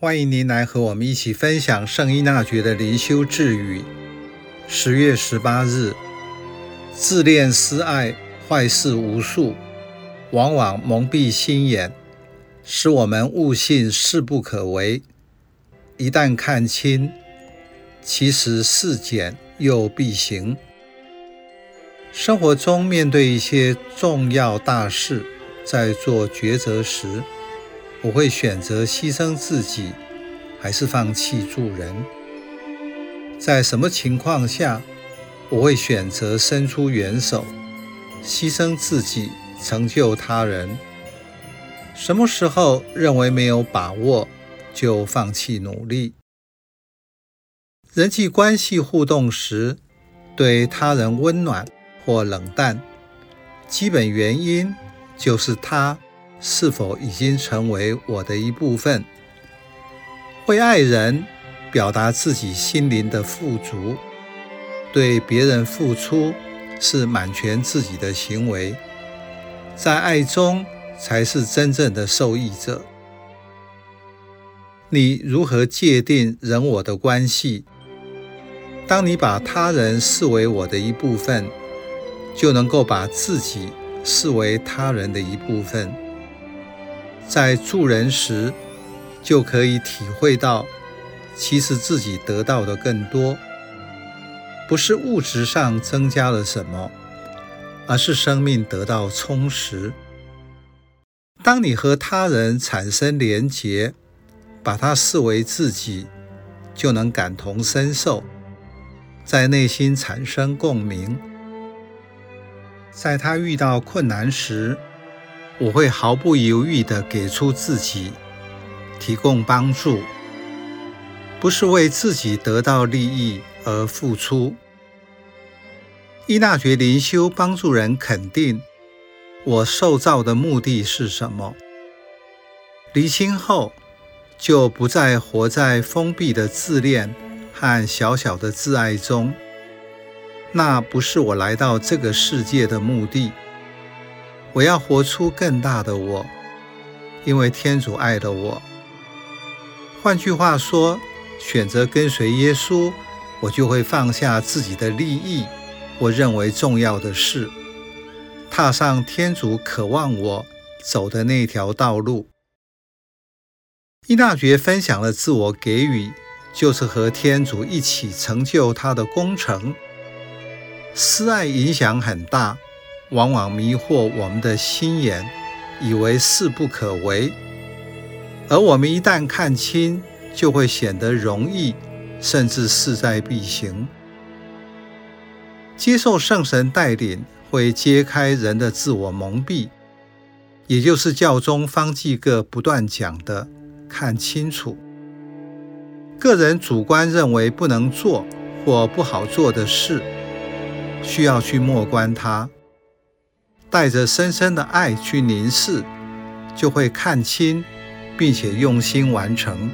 欢迎您来和我们一起分享圣依那爵的灵修智语。十月十八日，自恋私爱，坏事无数，往往蒙蔽心眼，使我们误信势不可为。一旦看清，其实事减又必行。生活中面对一些重要大事，在做抉择时，我会选择牺牲自己，还是放弃助人？在什么情况下，我会选择伸出援手，牺牲自己，成就他人？什么时候认为没有把握，就放弃努力？人际关系互动时，对他人温暖或冷淡，基本原因就是他。是否已经成为我的一部分？会爱人，表达自己心灵的富足，对别人付出是满全自己的行为，在爱中才是真正的受益者。你如何界定人我的关系？当你把他人视为我的一部分，就能够把自己视为他人的一部分。在助人时，就可以体会到，其实自己得到的更多，不是物质上增加了什么，而是生命得到充实。当你和他人产生连结，把他视为自己，就能感同身受，在内心产生共鸣。在他遇到困难时，我会毫不犹豫地给出自己，提供帮助，不是为自己得到利益而付出。依纳爵灵修帮助人肯定我受造的目的是什么，厘清后，就不再活在封闭的自恋和小小的自爱中。那不是我来到这个世界的目的。我要活出更大的我，因为天主爱的我。换句话说，选择跟随耶稣，我就会放下自己的利益，我认为重要的事，踏上天主渴望我走的那条道路。依纳爵分享了自我给予，就是和天主一起成就他的工程。私爱影响很大。往往迷惑我们的心眼，以为事不可为。而我们一旦看清，就会显得容易，甚至势在必行。接受圣神带领，会揭开人的自我蒙蔽，也就是教宗方济各不断讲的“看清楚”。个人主观认为不能做或不好做的事，需要去默观它。带着深深的爱去凝视，就会看清，并且用心完成。